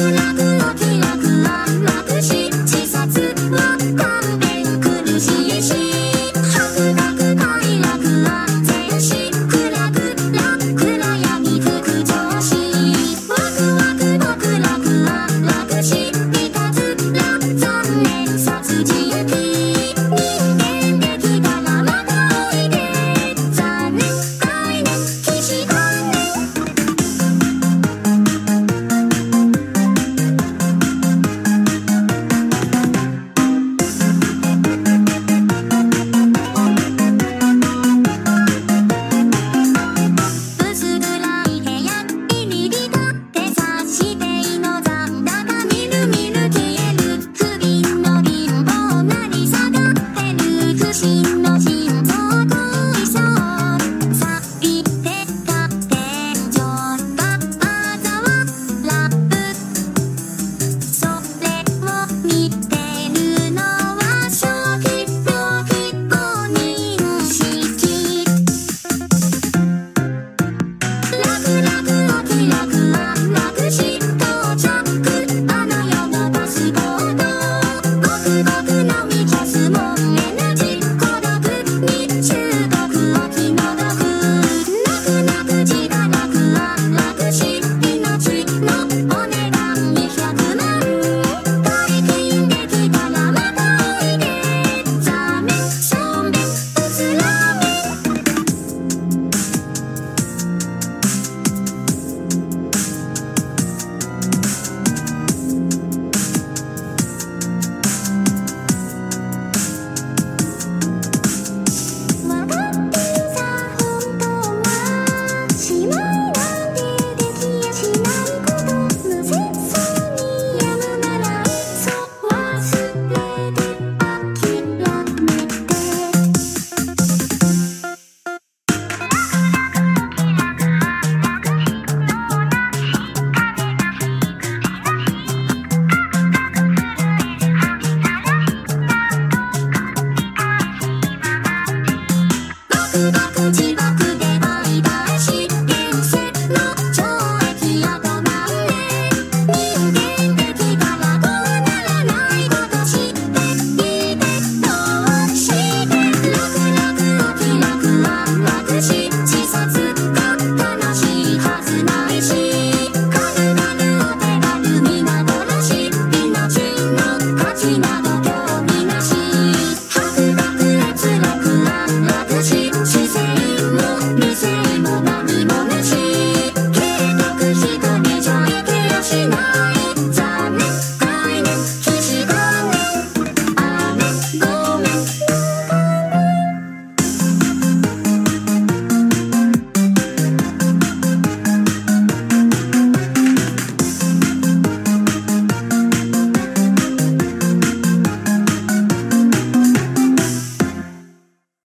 Música